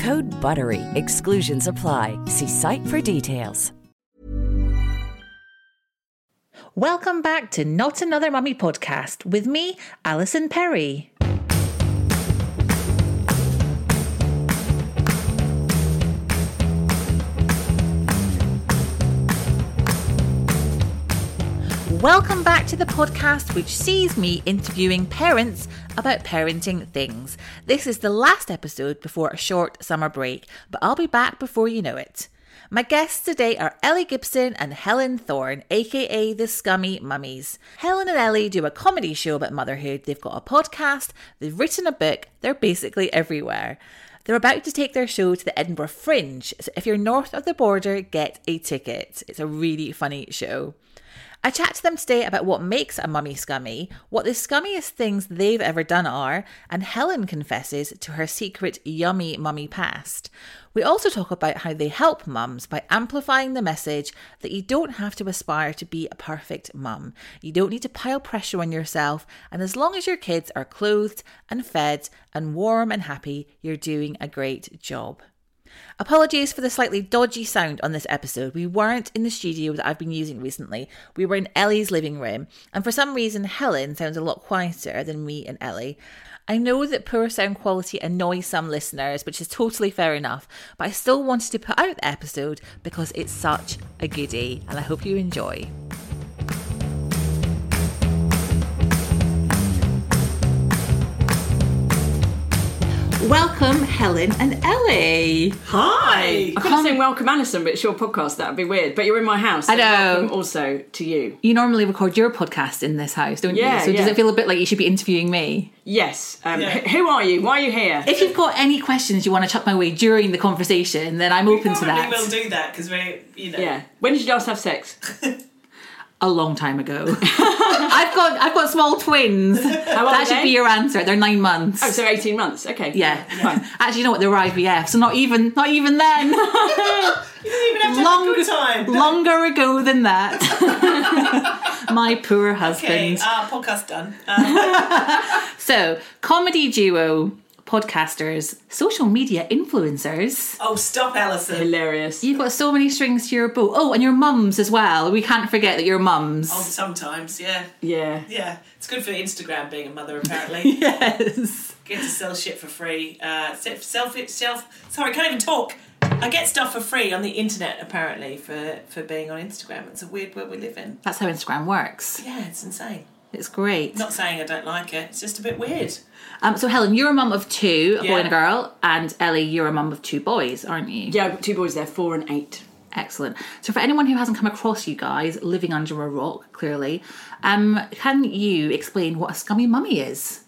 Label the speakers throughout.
Speaker 1: Code BUTTERY. Exclusions apply. See site for details.
Speaker 2: Welcome back to Not Another Mummy podcast with me, Alison Perry. Welcome back to the podcast, which sees me interviewing parents about parenting things. This is the last episode before a short summer break, but I'll be back before you know it. My guests today are Ellie Gibson and Helen Thorne, aka the Scummy Mummies. Helen and Ellie do a comedy show about motherhood. They've got a podcast, they've written a book, they're basically everywhere. They're about to take their show to the Edinburgh Fringe, so if you're north of the border, get a ticket. It's a really funny show. I chat to them today about what makes a mummy scummy, what the scummiest things they've ever done are, and Helen confesses to her secret yummy mummy past. We also talk about how they help mums by amplifying the message that you don't have to aspire to be a perfect mum. You don't need to pile pressure on yourself, and as long as your kids are clothed and fed and warm and happy, you're doing a great job. Apologies for the slightly dodgy sound on this episode. We weren't in the studio that I've been using recently. We were in Ellie's living room, and for some reason, Helen sounds a lot quieter than me and Ellie. I know that poor sound quality annoys some listeners, which is totally fair enough, but I still wanted to put out the episode because it's such a goodie, and I hope you enjoy. Welcome, Helen and Ellie.
Speaker 3: Hi. I couldn't say welcome, Alison, but it's your podcast. That would be weird. But you're in my house.
Speaker 2: I know.
Speaker 3: welcome also to you.
Speaker 2: You normally record your podcast in this house, don't
Speaker 3: Yeah,
Speaker 2: you? So does
Speaker 3: yeah.
Speaker 2: it feel a bit like you should be interviewing me?
Speaker 3: Yes. Um,
Speaker 4: Yeah.
Speaker 3: wh- Who are you? Why are you here?
Speaker 2: If you've got any questions you want to chuck my way during the conversation, then I'm open to
Speaker 4: Probably
Speaker 2: that.
Speaker 4: will do that because we, you know.
Speaker 3: yeah. When did you last have sex?
Speaker 2: A long time ago. I've got I've got small twins. that should be your answer. They're nine months.
Speaker 3: Oh, so 18 months. Okay.
Speaker 2: yeah.
Speaker 3: Fine.
Speaker 2: Actually, you know what? They're IVF, so not even not even then.
Speaker 4: You don't even have to have a good time.
Speaker 2: longer ago than that. My poor husband.
Speaker 4: Okay, uh, podcast done. Um,
Speaker 2: So, comedy duo, podcasters, social media influencers.
Speaker 4: oh, stop, Alison.
Speaker 3: Hilarious.
Speaker 2: You've got so many strings to your bow. Oh, and your mums as well. We can't forget that you're mums.
Speaker 4: Oh, sometimes, yeah.
Speaker 3: Yeah.
Speaker 4: Yeah. It's good for Instagram being a mother, apparently.
Speaker 2: yes.
Speaker 4: Get to sell shit for free. Uh, self, self, self. Sorry, I can't even talk. I get stuff for free on the internet, apparently, for, for being on Instagram. It's a weird world we live in.
Speaker 2: That's how Instagram works.
Speaker 4: Yeah, it's insane.
Speaker 2: It's great.
Speaker 4: Not saying I don't like it, it's just a bit weird.
Speaker 2: Um, so, Helen, you're a mum of two, a boy and a girl, and Ellie, you're a mum of two boys, aren't you?
Speaker 3: Yeah, I've got two boys They're four and eight.
Speaker 2: Excellent. So, for anyone who hasn't come across you guys living under a rock, clearly, um, can you explain what a scummy mummy is?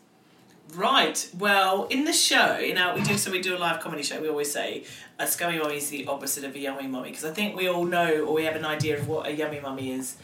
Speaker 4: Right. Well, in the show, you know, we do so we do a live comedy show. We always say a scummy mummy is the opposite of a yummy mummy because I think we all know or we have an idea of what a yummy mummy is.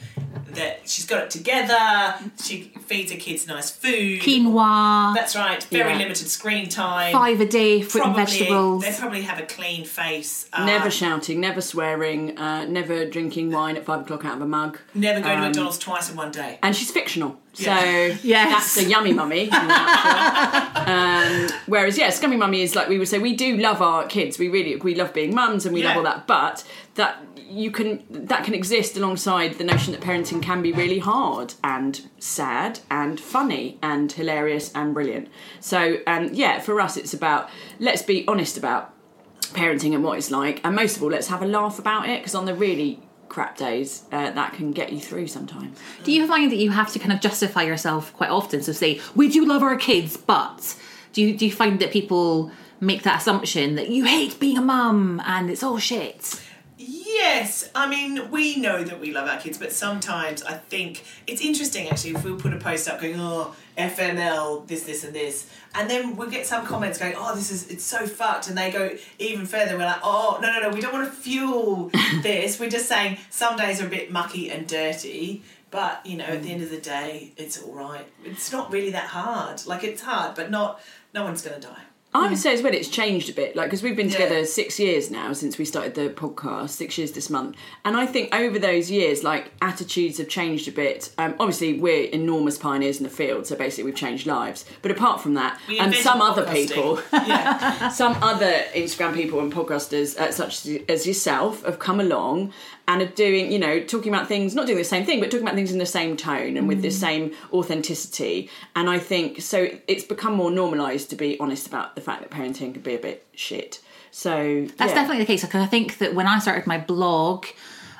Speaker 4: That she's got it together. She feeds her kids nice food.
Speaker 2: Quinoa,
Speaker 4: That's right. Very
Speaker 3: Yeah.
Speaker 4: limited screen time.
Speaker 2: five a day, fruit
Speaker 4: probably,
Speaker 2: and vegetables.
Speaker 4: They probably have a clean face. Uh,
Speaker 3: Never shouting, never swearing, uh, never drinking wine at five o'clock out of a mug.
Speaker 4: never go to
Speaker 3: Um,
Speaker 4: McDonald's twice in one day.
Speaker 3: And she's fictional. So
Speaker 4: Yeah.
Speaker 2: Yes.
Speaker 3: that's a yummy mummy. in a nutshell. um, whereas, yeah, scummy mummy is like we would say, we do love our kids. We really we love being mums and we love all that. But that you can that can exist alongside the notion that parenting can be really hard and sad and funny and hilarious and brilliant. So um, yeah, for us, it's about let's be honest about parenting and what it's like. And most of all, let's have a laugh about it because on the really crap days, uh, that can get you through sometimes.
Speaker 2: Do you find that you have to kind of justify yourself quite often? So say, we do love our kids, but do you do you find that people make that assumption that you hate being a mum and it's all shit?
Speaker 4: Yes, I mean we know that we love our kids, but sometimes I think it's interesting actually if we put a post up going, oh FML, this, this, and this, and then we'll get some comments going, oh this is it's so fucked, and they go even further. We're like, oh no no no, we don't want to fuel this. We're just saying some days are a bit mucky and dirty. But you know, at the end of the day, it's all right. It's not really that hard. Like it's hard, but not. No one's gonna die.
Speaker 3: I would say as well, it's changed a bit. Like, because we've been together six years now since we started the podcast, six years this month. And I think over those years, like, attitudes have changed a bit. Um, obviously, we're enormous pioneers in the field, so basically, we've changed lives. But apart from that,
Speaker 4: We
Speaker 3: and
Speaker 4: invented
Speaker 3: some other
Speaker 4: podcasting.
Speaker 3: people,
Speaker 4: yeah.
Speaker 3: some other Instagram people and podcasters, uh, such as yourself, have come along and are doing, you know, talking about things, not doing the same thing, but talking about things in the same tone and with the same authenticity. And I think so it's become more normalised to be honest about the fact that parenting can be a bit shit. So
Speaker 2: That's
Speaker 3: yeah.
Speaker 2: definitely the case because I think that when I started my blog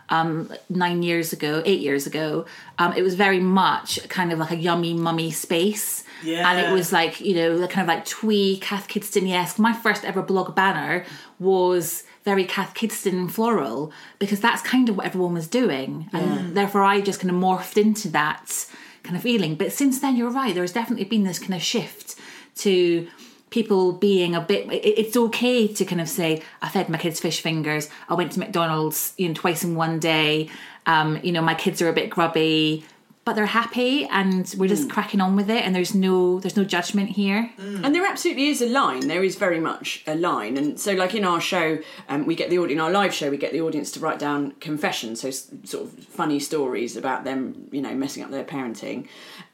Speaker 2: um, nine years ago, eight years ago, um, it was very much kind of like a yummy mummy space.
Speaker 4: Yeah.
Speaker 2: And it was like, you know, the kind of like twee, Cath Kidston esque. My first ever blog banner was very Cath Kidston floral because that's kind of what everyone was doing. And therefore I just kind of morphed into that kind of feeling. But since then, you're right, there's definitely been this kind of shift to people being a bit it's okay to kind of say i fed my kids fish fingers i went to mcdonald's you know twice in one day um you know my kids are a bit grubby but they're happy and we're just cracking on with it and there's no there's no judgment here
Speaker 3: And there absolutely is a line. There is very much a line. And so, like in our show, um, we get the audience, in our live show, we get the audience to write down confessions, so sort of funny stories about them, you know, messing up their parenting.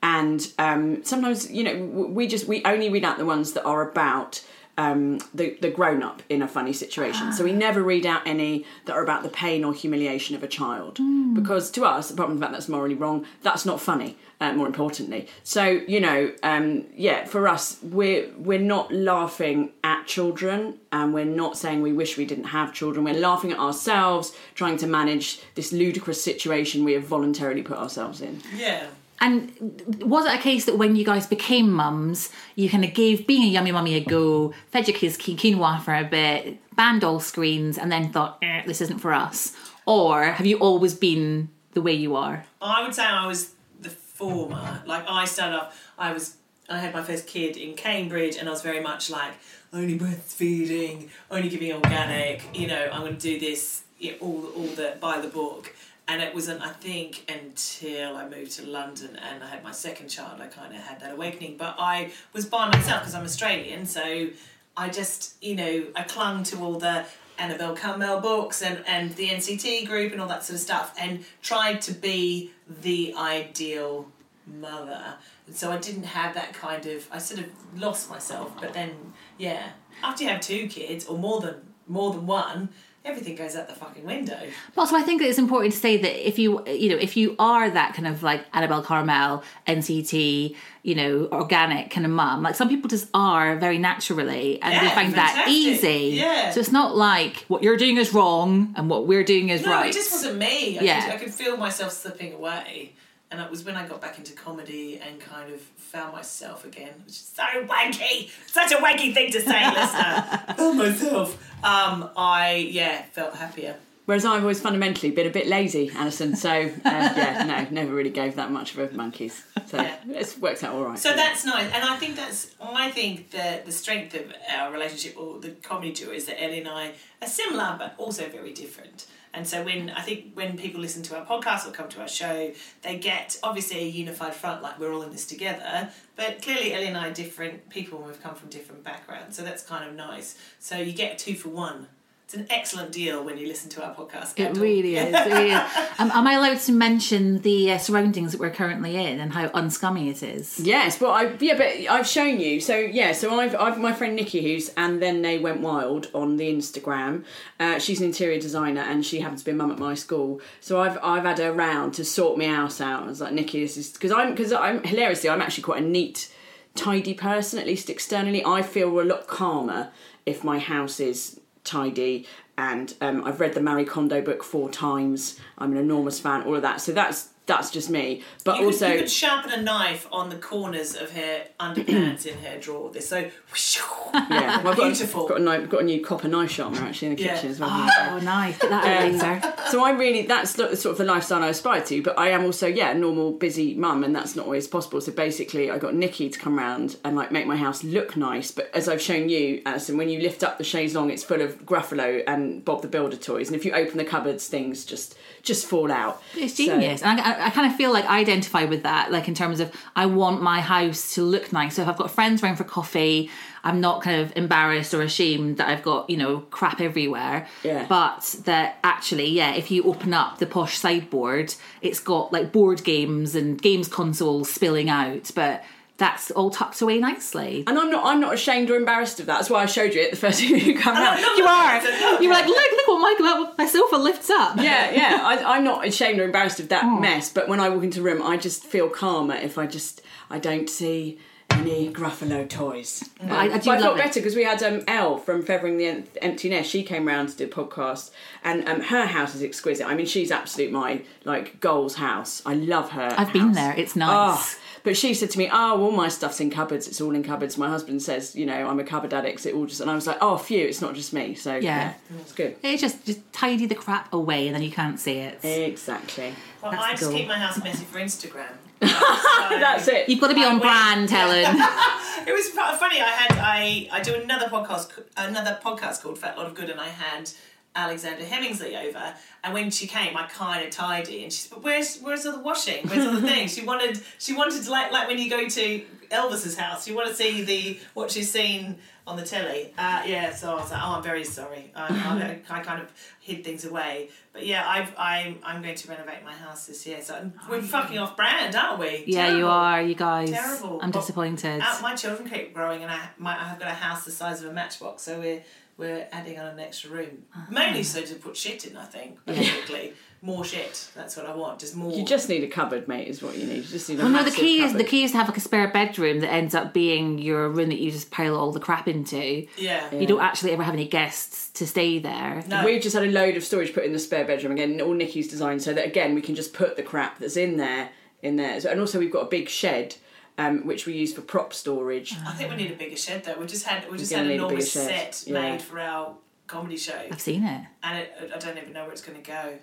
Speaker 3: And um, sometimes, you know, we just we only read out the ones that are about. Um, the the grown up in a funny situation. So we never read out any that are about the pain or humiliation of a child because to us, apart from the fact that's morally wrong, that's not funny. Uh, more importantly, so you know, um, yeah, for us, we're we're not laughing at children, and we're not saying we wish we didn't have children. We're laughing at ourselves, trying to manage this ludicrous situation we have voluntarily put ourselves in.
Speaker 4: Yeah.
Speaker 2: And was it a case that when you guys became mums you kind of gave being a yummy mummy a go fed your kids quinoa for a bit banned all screens and then thought eh, this isn't for us or have you always been the way you are
Speaker 4: I would say I was the former. Like I started off, I was, I had my first kid in Cambridge, and I was very much like only breastfeeding, only giving organic. You know, I'm going to do this all all the by the book. And it wasn't, I think, until I moved to London and I had my second child, I kind of had that awakening. But I was by myself because I'm Australian, so I just, you know, I clung to all the Annabel Karmel books and, and the NCT group and all that sort of stuff and tried to be the ideal mother. And so I didn't have that kind of, I sort of lost myself. But then, yeah, after you have two kids or more than more than one, everything goes out the fucking window.
Speaker 2: But also, I think that it's important to say that if you, you know, if you are that kind of like Annabel Karmel, NCT, you know, organic kind of mum, like some people just are very naturally, and they
Speaker 4: Yeah,
Speaker 2: find that easy.
Speaker 4: Yeah.
Speaker 2: So it's not like what you're doing is wrong and what we're doing is
Speaker 4: No,
Speaker 2: right.
Speaker 4: it just wasn't me. I,
Speaker 2: Yeah.
Speaker 4: could, I could feel myself slipping away. And it was when I got back into comedy and kind of found myself again, which is so wanky. Such a wanky thing to say, listener. found myself. Um, I, yeah, felt happier.
Speaker 3: Whereas I've always fundamentally been a bit lazy, Alison. So uh, yeah, no, never really gave that much of a monkeys. So
Speaker 4: Yeah.
Speaker 3: it's worked out all right.
Speaker 4: So that's nice, and I think that's. I think that the strength of our relationship, or the comedy duo, is that Ellie and I are similar, but also very different. And so when I think when people listen to our podcast or come to our show, they get obviously a unified front, like we're all in this together. But clearly, Ellie and I are different people, and we've come from different backgrounds, so that's kind of nice. So you get two for one. It's an excellent deal when you listen to our podcast.
Speaker 2: It really is. It really is. Um, am I allowed to mention the uh, surroundings that we're currently in and how unscummy it is?
Speaker 3: Yes, but I yeah, but I've shown you. So yeah, so I've I've my friend Nikki who's and then they went wild on the Instagram. Uh, she's an interior designer and she happens to be a mum at my school. So I've I've had her round to sort me house out. I was like Nikki, this is because I'm because I'm hilariously I'm actually quite a neat, tidy person at least externally. I feel a lot calmer if my house is tidy. And um, I've read the Marie Kondo book four times. I'm an enormous fan. All of that. So that's that's just me. But
Speaker 4: You
Speaker 3: also,
Speaker 4: could, you could sharpen a knife on the corners of her underpants in her drawer. They're so
Speaker 3: yeah, well, I've got,
Speaker 4: beautiful.
Speaker 3: Got a, knife, got a new copper knife sharpener actually in the
Speaker 4: Yeah.
Speaker 3: kitchen as well.
Speaker 2: Oh, nice. Get that out later.
Speaker 3: Um, so I really that's not the sort of the lifestyle I aspire to, but I am also yeah a normal busy mum, and that's not always possible. So basically, I got Nikki to come round and like make my house look nice. But as I've shown you, Alison, when you lift up the chaise longue, it's full of Gruffalo and Bob the Builder toys, and if you open the cupboards, things just just fall out.
Speaker 2: It's
Speaker 3: So-
Speaker 2: genius. and I, kind of feel like I identify with that, like in terms of I want my house to look nice. So if I've got friends around for coffee, I'm not kind of embarrassed or ashamed that I've got, you know, crap everywhere.
Speaker 3: Yeah.
Speaker 2: But that actually, yeah, if you open up the posh sideboard, it's got like board games and games consoles spilling out, but that's all tucked away nicely.
Speaker 3: And I'm not I'm not ashamed or embarrassed of that. That's why I showed you it the first time you come round.
Speaker 2: You are. You were like, look, look what my, my sofa lifts up.
Speaker 3: yeah, yeah. I, I'm not ashamed or embarrassed of that mess, but when I walk into a room, I just feel calmer if I just I don't see any Gruffalo toys. Um,
Speaker 2: I- I do
Speaker 3: but I felt
Speaker 2: it.
Speaker 3: better because we had um, Elle from Feathering the Em- Empty Nest. She came round to do a podcast, and um, her house is exquisite. I mean, she's absolute my like goals house. I love her.
Speaker 2: I've been there. It's
Speaker 3: Oh,
Speaker 2: nice.
Speaker 3: But she said to me, "Oh, all my stuff's in cupboards. It's all in cupboards." My husband says, "You know, I'm a cupboard addict. So it all just," and I was like, "Oh, phew, it's not just me." So yeah, it's good.
Speaker 2: It's just just tidy the crap away and then you can't see it.
Speaker 3: Exactly.
Speaker 4: Well,
Speaker 2: That's
Speaker 4: I just
Speaker 2: goal.
Speaker 4: keep my house messy for Instagram.
Speaker 3: That's it.
Speaker 2: You've got to be
Speaker 4: I
Speaker 2: on
Speaker 4: win.
Speaker 2: brand, Helen.
Speaker 4: It was funny. I had I I do another podcast another podcast called Fat Lot of Good, and I had Alexandra Heminsley over. And when she came, I kind of tidy, and she said, "But where's where's all the washing? Where's all the things?" She wanted she wanted to like like when you go to Elvis's house, you want to see the what she's seen on the telly. Uh, yeah, so I was like, "Oh, I'm very sorry. I, I, I kind of hid things away." But yeah, I've I'm I'm going to renovate my house this year. So we're fucking off brand, aren't we?
Speaker 2: yeah, you are, you guys.
Speaker 4: Terrible.
Speaker 2: I'm
Speaker 4: But-
Speaker 2: disappointed.
Speaker 4: uh, my children keep growing, and I, my, I have got a house the size of a matchbox, so we're we're adding on an extra room,
Speaker 2: Uh-huh.
Speaker 4: mainly so to put shit in. I think basically more shit. That's what I want. Just more.
Speaker 3: You just need a cupboard, mate. Is what you need. You just need a
Speaker 2: well, no, the
Speaker 3: massive
Speaker 2: key is the key is to have like a spare bedroom that ends up being your room that you just pile all the crap into.
Speaker 4: yeah.
Speaker 2: You don't actually ever have any guests to stay there.
Speaker 4: No.
Speaker 3: We've just had a load of storage put in the spare bedroom again, all Nikki's designed, so that again we can just put the crap that's in there in there. And also we've got a big shed, um, which we use for prop storage.
Speaker 4: I think we need a bigger shed though. We just had we just had an enormous set
Speaker 3: yeah.
Speaker 4: made for our comedy show,
Speaker 2: I've seen it.
Speaker 4: and it, I don't even know where it's going to go.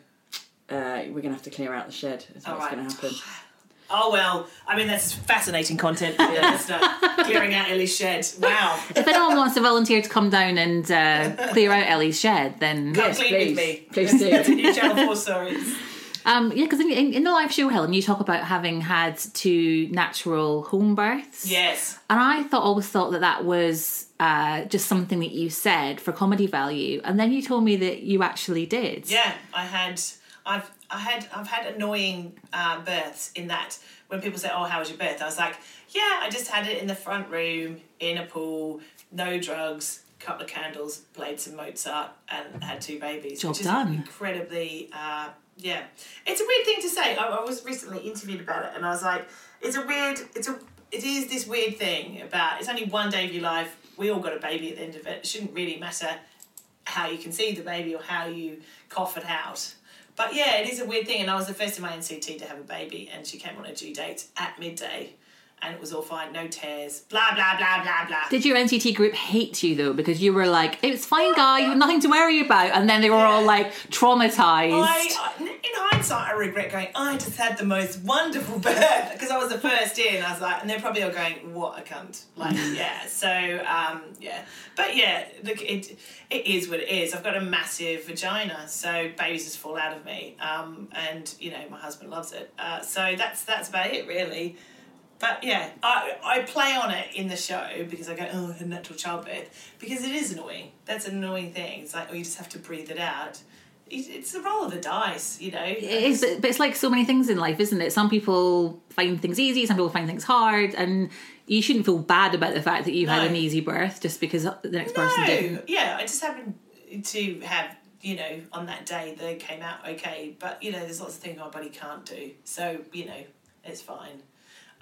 Speaker 3: Uh, we're gonna have to clear out the shed. That's what's
Speaker 4: Alright.
Speaker 3: gonna happen.
Speaker 4: Oh well, I mean that's fascinating content. Yeah, start clearing out Ellie's shed. Wow.
Speaker 2: If anyone wants to volunteer to come down and uh, clear out Ellie's shed, then
Speaker 4: Come
Speaker 3: Yes,
Speaker 4: clean
Speaker 3: please,
Speaker 4: with me.
Speaker 3: please do.
Speaker 4: Continue Channel Four stories.
Speaker 2: Um, yeah, because in, in, in the live show, Helen, you talk about having had two natural home births.
Speaker 4: Yes.
Speaker 2: And I thought always thought that that was uh, just something that you said for comedy value, and then you told me that you actually did.
Speaker 4: Yeah, I had, I've, I had, I've had annoying uh, births in that when people say, "Oh, how was your birth?" I was like, "Yeah, I just had it in the front room in a pool, no drugs, couple of candles, played some Mozart, and had two babies."
Speaker 2: Job
Speaker 4: which is
Speaker 2: done.
Speaker 4: Incredibly, uh, yeah. It's a weird thing to say. I, I was recently interviewed about it, and I was like, "It's a weird, it's a." It is this weird thing about it's only one day of your life. We all got a baby at the end of it. It shouldn't really matter how you conceive the baby or how you cough it out. But yeah, it is a weird thing. And I was the first in my NCT to have a baby, and she came on a due date at midday, and it was all fine, no tears, blah blah blah blah blah.
Speaker 2: Did your NCT group hate you though? Because you were like, it's fine, guy, you have nothing to worry about. And then they were all like traumatized.
Speaker 4: I, I- in hindsight, I regret going. I just had the most wonderful birth because I was the first in. I was like, and they're probably all going, "What a cunt!" Like, yeah. So, um, yeah. But yeah, look, it it is what it is. I've got a massive vagina, so babies just fall out of me. Um, and you know, my husband loves it. Uh, so that's that's about it, really. But yeah, I, I play on it in the show because I go, oh, I had natural childbirth. Because it is annoying. That's an annoying thing. It's like, oh, you just have to breathe it out. It's the roll of the dice, you know?
Speaker 2: It is, but, it's like so many things in life, isn't it? Some people find things easy, some people find things hard, and you shouldn't feel bad about the fact that you've had an easy birth just because the next person didn't.
Speaker 4: Yeah, I just happened to have, you know, on that day they came out okay. But, you know, there's lots of things my body can't do. So, you know, it's fine.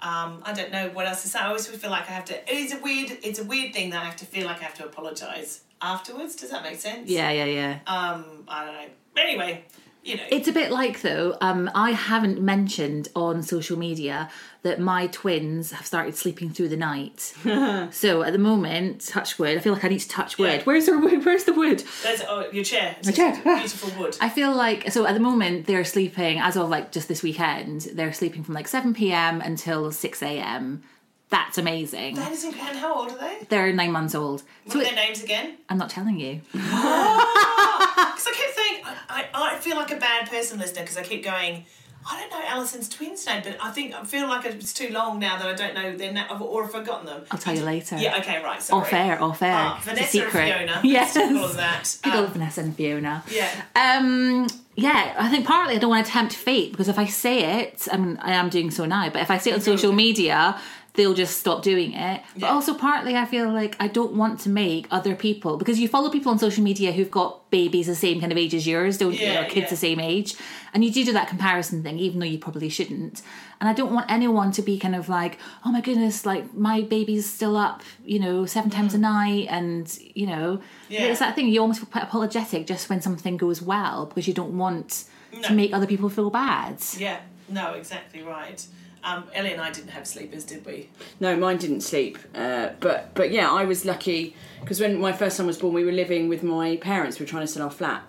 Speaker 4: Um, I don't know what else to say. I always feel like I have to. It is a weird. It's a weird thing that I have to feel like I have to apologise afterwards. Does that make sense?
Speaker 2: Yeah, yeah, yeah.
Speaker 4: Um, I don't know. Anyway, you know.
Speaker 2: It's a bit like though. Um, I haven't mentioned on social media that my twins have started sleeping through the night. so at the moment, touch wood. I feel like I need to touch wood.
Speaker 4: Yeah.
Speaker 2: Where's the wood? Where's the wood?
Speaker 4: There's oh, your chair.
Speaker 2: It's My chair.
Speaker 4: Beautiful wood.
Speaker 2: I feel like so at the moment they're sleeping as of like just this weekend. They're sleeping from like seven p.m. until six a.m. That's amazing.
Speaker 4: that is incredible. How old are they?
Speaker 2: They're nine months old.
Speaker 4: What
Speaker 2: So
Speaker 4: are
Speaker 2: it-
Speaker 4: their names again?
Speaker 2: I'm not telling you.
Speaker 4: Because I kept saying, I, I, I feel like a bad person listener because I keep going, I don't know Alison's twins' name, but I think I feel like it's too long now that I don't know their name or I've forgotten them.
Speaker 2: I'll tell you later.
Speaker 4: Yeah, okay, right. Sorry.
Speaker 2: Off air, off air. It's a
Speaker 4: Vanessa and. Fiona.
Speaker 2: Yes.
Speaker 4: Let's that.
Speaker 2: Good
Speaker 4: Um,
Speaker 2: old Vanessa and Fiona.
Speaker 4: Yeah.
Speaker 2: Um, yeah, I think partly I don't want to tempt fate because if I say it, I mean, I am doing so now, but if I say it on social media, they'll just stop doing it. But
Speaker 4: Yeah.
Speaker 2: also partly I feel like I don't want to make other people because you follow people on social media who've got babies the same kind of age as yours, don't you? Or kids
Speaker 4: yeah.
Speaker 2: the same age. And you do do that comparison thing, even though you probably shouldn't. And I don't want anyone to be kind of like, oh my goodness, like my baby's still up, you know, seven times a night. And, you know,
Speaker 4: Mm. Yeah.
Speaker 2: it's that thing, you almost feel quite apologetic just when something goes well because you don't want
Speaker 4: No.
Speaker 2: to make other people feel bad.
Speaker 4: Yeah, no, exactly right. Um, Ellie and I didn't have sleepers, did we?
Speaker 3: No, mine didn't sleep. Uh, but but yeah, I was lucky because when my first son was born, we were living with my parents. We were trying to sell our flat,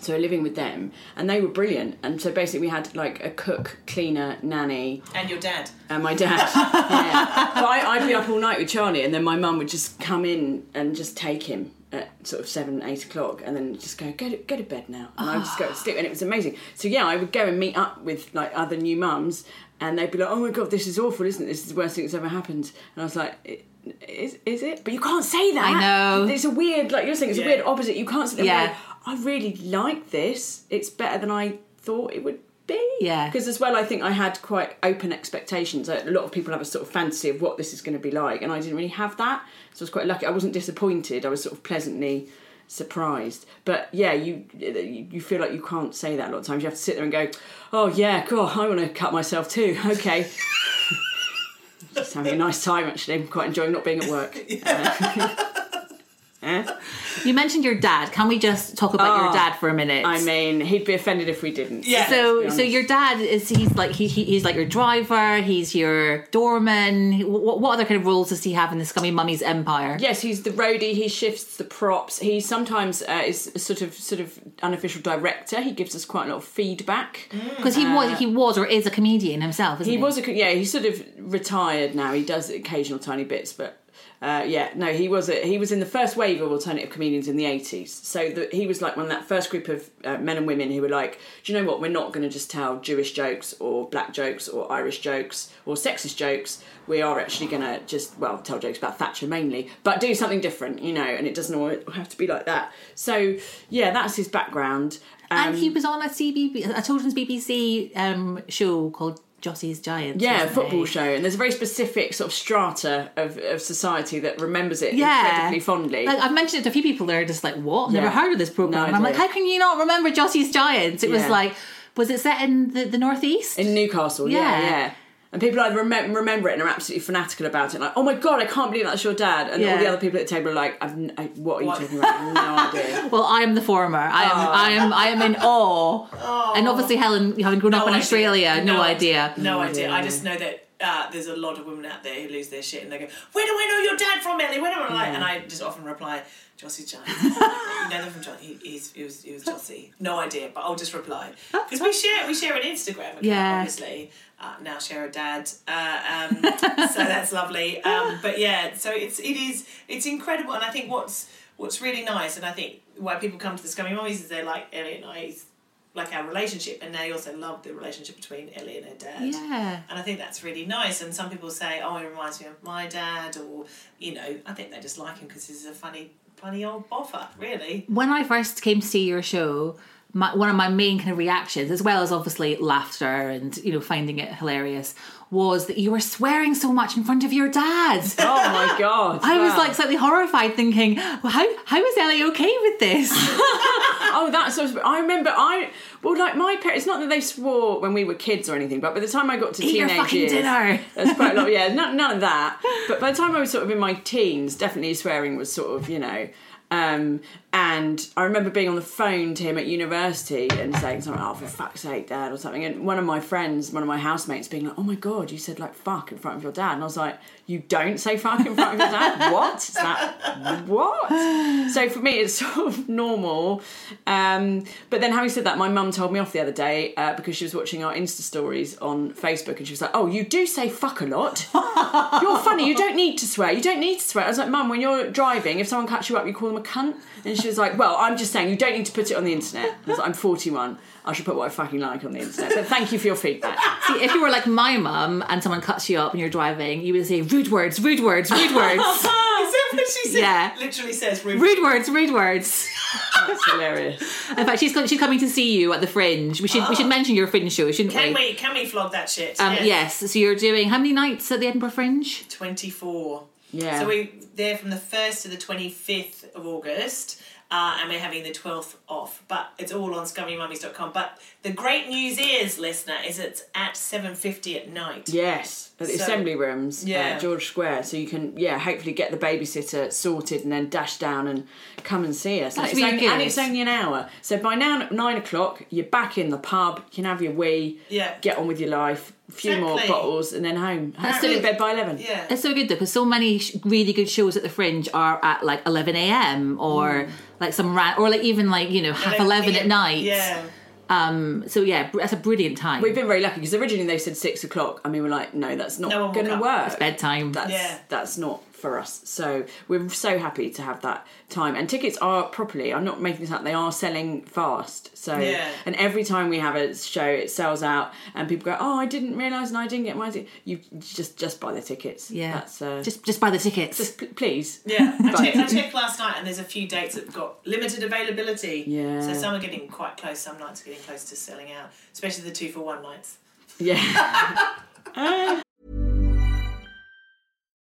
Speaker 3: so living with them, and they were brilliant. And so basically, we had like a cook, cleaner, nanny,
Speaker 4: And your dad.
Speaker 3: and my dad. yeah. So I, I'd be up all night with Charlie, and then my mum would just come in and just take him at sort of seven, eight o'clock, and then just go, go to, go to bed now. And I'd just go to sleep, and it was amazing. So yeah, I would go and meet up with like other new mums, and they'd be like, oh my god, this is awful, isn't it? This is the worst thing that's ever happened. And I was like, is, is it? But you can't say that.
Speaker 2: I know.
Speaker 3: It's a weird, like you're saying, it's
Speaker 4: Yeah.
Speaker 3: a weird opposite. You can't say, there
Speaker 2: Yeah.
Speaker 3: and I really like this. It's better than I thought it would be.
Speaker 2: Yeah.
Speaker 3: Because as well, I think I had quite open expectations. A lot of people have a sort of fantasy of what this is going to be like, and I didn't really have that. So I was quite lucky. I wasn't disappointed. I was sort of pleasantly surprised. But yeah, you you feel like you can't say that a lot of times. You have to sit there and go, "Oh yeah, God, I want to cut myself too." Okay. Just having a nice time actually. I'm quite enjoying not being at work. Uh, Eh?
Speaker 2: You mentioned your dad. Can we just talk about your
Speaker 3: Oh,
Speaker 2: dad for a minute?
Speaker 3: I mean, he'd be offended if we didn't.
Speaker 4: Yeah.
Speaker 2: so, so your dad is he's like he, he he's like your driver. He's your doorman. What, what other kind of roles does he have in the Scummy Mummies empire?
Speaker 3: Yes, he's the roadie. He shifts the props. He sometimes uh, is a sort of sort of unofficial director. He gives us quite a lot of feedback.
Speaker 2: because he was he was or is a comedian himself. Isn't
Speaker 3: He
Speaker 2: he,
Speaker 3: was a yeah. He's sort of retired now. He does occasional tiny bits, but. Uh, yeah, no, he was a, he was in the first wave of alternative comedians in the eighties. So the, he was like one of that first group of uh, men and women who were like, do you know what? We're not going to just tell Jewish jokes or black jokes or Irish jokes or sexist jokes. We are actually going to just well tell jokes about Thatcher mainly, but do something different, you know. And it doesn't always have to be like that. So yeah, that's his background.
Speaker 2: and
Speaker 3: Um,
Speaker 2: he was on a CBB a children's BBC um, show called Jossy's Giants.
Speaker 3: Yeah, a football
Speaker 2: he?
Speaker 3: show, and there's a very specific sort of strata of, of society that remembers it
Speaker 2: Yeah,
Speaker 3: incredibly fondly.
Speaker 2: Like, I've mentioned it to a few people. They're just like, "What?
Speaker 3: Yeah.
Speaker 2: Never heard of this program."
Speaker 3: No
Speaker 2: and I'm like, "How can you not remember Jossy's Giants?" It was like, was it set in the, the northeast?
Speaker 3: in Newcastle, yeah,
Speaker 2: Yeah.
Speaker 3: yeah. And people either remem- remember it and are absolutely fanatical about it, like, oh my god, I can't believe that's your dad. And all the other people at the table are like, I've n- I, what are you
Speaker 4: What?
Speaker 3: talking about? I have no idea.
Speaker 2: Well, I am the former. I am.
Speaker 3: Oh.
Speaker 2: I am. I am in awe. And obviously, Helen, having grown up in
Speaker 4: idea.
Speaker 2: Australia, no, idea.
Speaker 4: No idea. I just know that uh, there's a lot of women out there who lose their shit and they go, "Where do I know your dad from, Ellie? Where do I?" Like and I just often reply, "Jossy Giants." you know them from John. He, he's, he was he was Jossy. No idea, but I'll just reply because we share we share an Instagram account,
Speaker 2: Yeah.
Speaker 4: obviously. Uh, now share a dad, uh, um, so that's lovely. Um, but yeah, so it's it is it's incredible, and I think what's what's really nice, and I think why people come to the Scummy Mummies is they like Ellie and I, like our relationship, and they also love the relationship between Ellie and her dad.
Speaker 2: Yeah.
Speaker 4: And I think that's really nice. And some people say, "Oh, it reminds me of my dad," or you know, I think they just like him because he's a funny, funny old boffer. Really.
Speaker 2: When I first came to see your show, my, one of my main kind of reactions, as well as obviously laughter and you know finding it hilarious, was that you were swearing so much in front of your dad.
Speaker 3: Oh my god!
Speaker 2: I was like slightly horrified, thinking, well, "How how is Ellie okay with this?"
Speaker 3: oh, that's so. I remember I well, like my parents. It's not that they swore when we were kids or anything, but by the time I got to
Speaker 2: Eat
Speaker 3: teenage years,
Speaker 2: dinner.
Speaker 3: there's quite a lot. Yeah, none, none of that. But by the time I was sort of in my teens, definitely swearing was sort of you know. Um, and I remember being on the phone to him at university and saying something, oh, for fuck's sake, dad, or something. And one of my friends, one of my housemates, being like, oh my God, you said like fuck in front of your dad. And I was like, you don't say fuck in front of your dad? what? Is that, what? So for me, it's sort of normal. Um, but then having said that, my mum told me off the other day uh, because she was watching our Insta stories on Facebook and she was like, oh, you do say fuck a lot. You're funny, you don't need to swear, you don't need to swear. I was like, mum, when you're driving, if someone cuts you up, you call them a cunt. And she was like, well, I'm just saying, you don't need to put it on the internet. I was like, I'm 41. I should put what I fucking like on the internet. But thank you for your feedback.
Speaker 2: See, if you were like my mum and someone cuts you up and you're driving, you would say rude words, rude words, rude words,
Speaker 4: Is that what she said?
Speaker 2: Yeah.
Speaker 4: Literally says rude.
Speaker 2: rude words, rude words.
Speaker 3: That's hilarious.
Speaker 2: In fact, she's she's coming to see you at the Fringe. We should we should mention your Fringe show, shouldn't
Speaker 4: Can
Speaker 2: we?
Speaker 4: we can we flog that shit?
Speaker 2: Um,
Speaker 4: Yeah.
Speaker 2: yes. So you're doing how many nights at the Edinburgh Fringe?
Speaker 4: 24.
Speaker 3: Yeah.
Speaker 4: So we're there from the 1st to the 25th of August. Uh, and we're having the 12th off, but it's all on scummymummies.com. But the great news is, listener, is it's at 7.50 at night.
Speaker 3: Yes, at the
Speaker 4: So-
Speaker 3: assembly rooms
Speaker 4: Yeah.
Speaker 3: at George Square, so you can yeah hopefully get the babysitter sorted and then dash down and come and see us.
Speaker 2: That's
Speaker 3: and, it's only, and it's only an hour, so by now nine o'clock you're back in the pub. You can have your wee,
Speaker 4: Yeah.
Speaker 3: get on with your life, a few more bottles, and then home.
Speaker 2: That's
Speaker 3: Still in bed by eleven.
Speaker 4: Yeah.
Speaker 2: It's so good though because so many sh- really good shows at the Fringe are at like 11 a.m. or like some rat, or like even like you know half 11 at night.
Speaker 4: Yeah.
Speaker 2: Um. So yeah, that's a brilliant time.
Speaker 3: We've been very lucky because originally they said six o'clock. I mean, we're like, no, that's not
Speaker 4: No
Speaker 3: going to work.
Speaker 2: It's bedtime.
Speaker 3: That's
Speaker 4: Yeah.
Speaker 3: that's not for us. So we're so happy to have that time. And tickets are properly. I'm not making this up. They are selling fast. So
Speaker 4: Yeah.
Speaker 3: and every time we have a show, it sells out, and people go, "Oh, I didn't realise, and I didn't get my." T-. You just just buy the tickets.
Speaker 2: yeah.
Speaker 3: that's uh,
Speaker 2: just just buy the tickets.
Speaker 3: just p- please.
Speaker 4: Yeah, I checked, I checked last night, and there's a few dates that got limited availability.
Speaker 3: Yeah.
Speaker 4: So some are getting quite close. Some nights are getting close to selling out, especially the two for one nights.
Speaker 3: Yeah.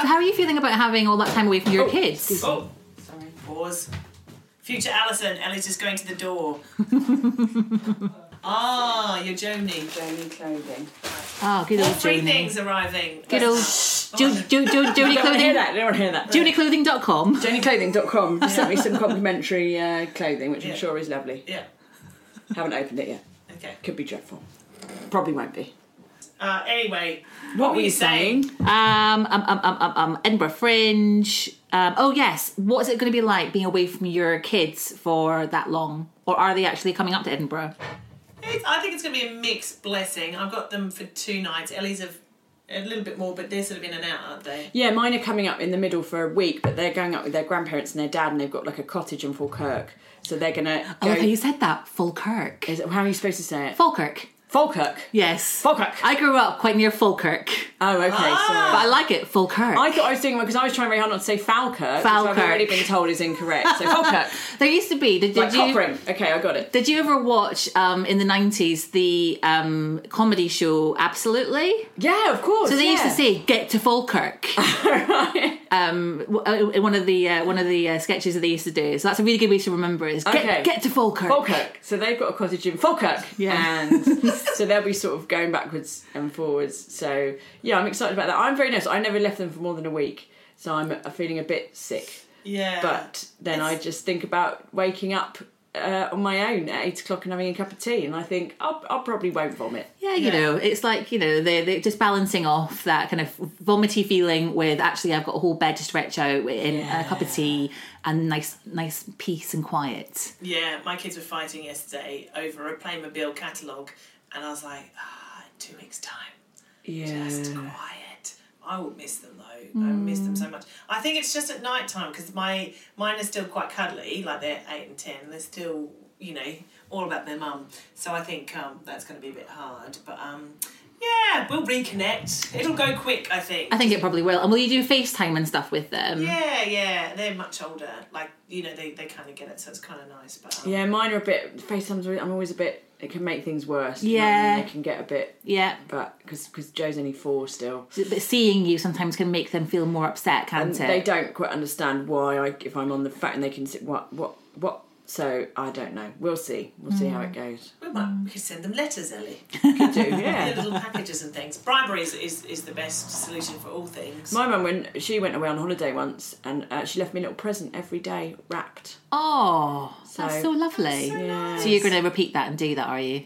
Speaker 2: So how are you feeling about having all that time away from your kids?
Speaker 4: Oh, sorry. Pause. Future Alison, Ellie's just going to the door. ah, you're Joni.
Speaker 3: Joni clothing.
Speaker 2: Oh, good
Speaker 4: All
Speaker 2: old
Speaker 4: three
Speaker 2: Joni.
Speaker 4: things arriving.
Speaker 2: Good old jo- jo- jo- Joni
Speaker 3: Don't want to hear
Speaker 2: Clothing.
Speaker 3: that. Don't hear that.
Speaker 2: JoniClothing.com.
Speaker 3: JoniClothing.com just sent me some complimentary uh, clothing, which
Speaker 4: Yeah.
Speaker 3: I'm sure is lovely.
Speaker 4: Yeah.
Speaker 3: Haven't opened it yet.
Speaker 4: Okay.
Speaker 3: Could be dreadful. Probably won't be.
Speaker 4: Uh, anyway,
Speaker 3: What, were you saying?
Speaker 2: Um, um, um, um, um, um, Edinburgh Fringe. Um, oh yes, what is it going to be like being away from your kids for that long? Or are they actually coming up to Edinburgh?
Speaker 4: It's, I think it's going to be a mixed blessing. I've got them for two nights. Ellie's have a little bit more, but they're sort of in and out, aren't they?
Speaker 3: Yeah, mine are coming up in the middle for a week, but they're going up with their grandparents and their dad, and they've got like a cottage in Falkirk. So they're gonna.
Speaker 2: I
Speaker 3: Go,
Speaker 2: love how you said that. Falkirk.
Speaker 3: is it, how are you supposed to say it?
Speaker 2: Falkirk.
Speaker 3: Falkirk.
Speaker 2: Yes.
Speaker 3: Falkirk.
Speaker 2: I grew up quite near Falkirk.
Speaker 3: Oh, okay.
Speaker 2: But I like it, Falkirk.
Speaker 3: I thought I was doing one because I was trying very hard not to say Falkirk,
Speaker 2: Falkirk.
Speaker 3: I've already been told is incorrect. So Falkirk,
Speaker 2: there used to be. Did, did
Speaker 3: like
Speaker 2: you?
Speaker 3: Cochrane. Okay, I got it.
Speaker 2: Did you ever watch um, in the nineties the um, comedy show Absolutely?
Speaker 3: Yeah, of course.
Speaker 2: So they used to say "Get to Falkirk." um, w- uh, in one of the uh, one of the uh, sketches that they used to do. So that's a really good way to remember it. Is get,
Speaker 3: Okay.
Speaker 2: get to Falkirk.
Speaker 3: Falkirk. So they've got a cottage in Falkirk.
Speaker 2: Yeah.
Speaker 3: And so they'll be sort of going backwards and forwards. So yeah, I'm excited about that. I'm very nervous. I never left them for more than a week. So I'm uh, feeling a bit sick.
Speaker 4: Yeah.
Speaker 3: But then I just think about waking up uh, on my own at eight o'clock and having a cup of tea, and I think I'll, I'll probably won't vomit.
Speaker 2: Yeah, you know, it's like, you know, they're, they're just balancing off that kind of vomity feeling with actually I've got a whole bed to stretch out in a cup of tea and nice nice peace and quiet.
Speaker 4: Yeah, my kids were fighting yesterday over a Playmobil catalogue, and I was like, ah, in two weeks' time,
Speaker 3: Yeah,
Speaker 4: just quiet. I will miss them though. I
Speaker 2: Mm.
Speaker 4: So much. I think it's just at night time because my mine are still quite cuddly, like they're eight and ten. They're still, you know, all about their mum. So I think um, that's going to be a bit hard. But um, yeah, we'll reconnect. It'll go quick. I think.
Speaker 2: I think it probably will. And will you do FaceTime and stuff with them?
Speaker 4: Yeah, yeah, they're much older. Like you know, they, they kind of get it, so it's kind of nice. But um,
Speaker 3: yeah. Mine are a bit. FaceTime's. always- I'm always a bit. It can make things worse. you know what I mean?
Speaker 2: Yeah.
Speaker 3: they can get a bit.
Speaker 2: Yeah.
Speaker 3: But because because Joe's only four still,
Speaker 2: But seeing you sometimes can make them feel more upset, can't
Speaker 3: and
Speaker 2: it?
Speaker 3: they don't quite understand why I if I'm on the phone they can sit what what what. So I don't know. We'll see. We'll see how it goes.
Speaker 4: we might we could send them letters, Ellie.
Speaker 3: Could do.
Speaker 4: Yeah,
Speaker 3: Yeah.
Speaker 4: little packages and things. Bribery is, is, is the best solution for all things.
Speaker 3: My mum, when she went away on holiday once, and uh, she left me a little present every day wrapped.
Speaker 2: Oh, that's
Speaker 3: So-
Speaker 2: so lovely.
Speaker 3: Yeah.
Speaker 2: So you're going to repeat that and do that, are you?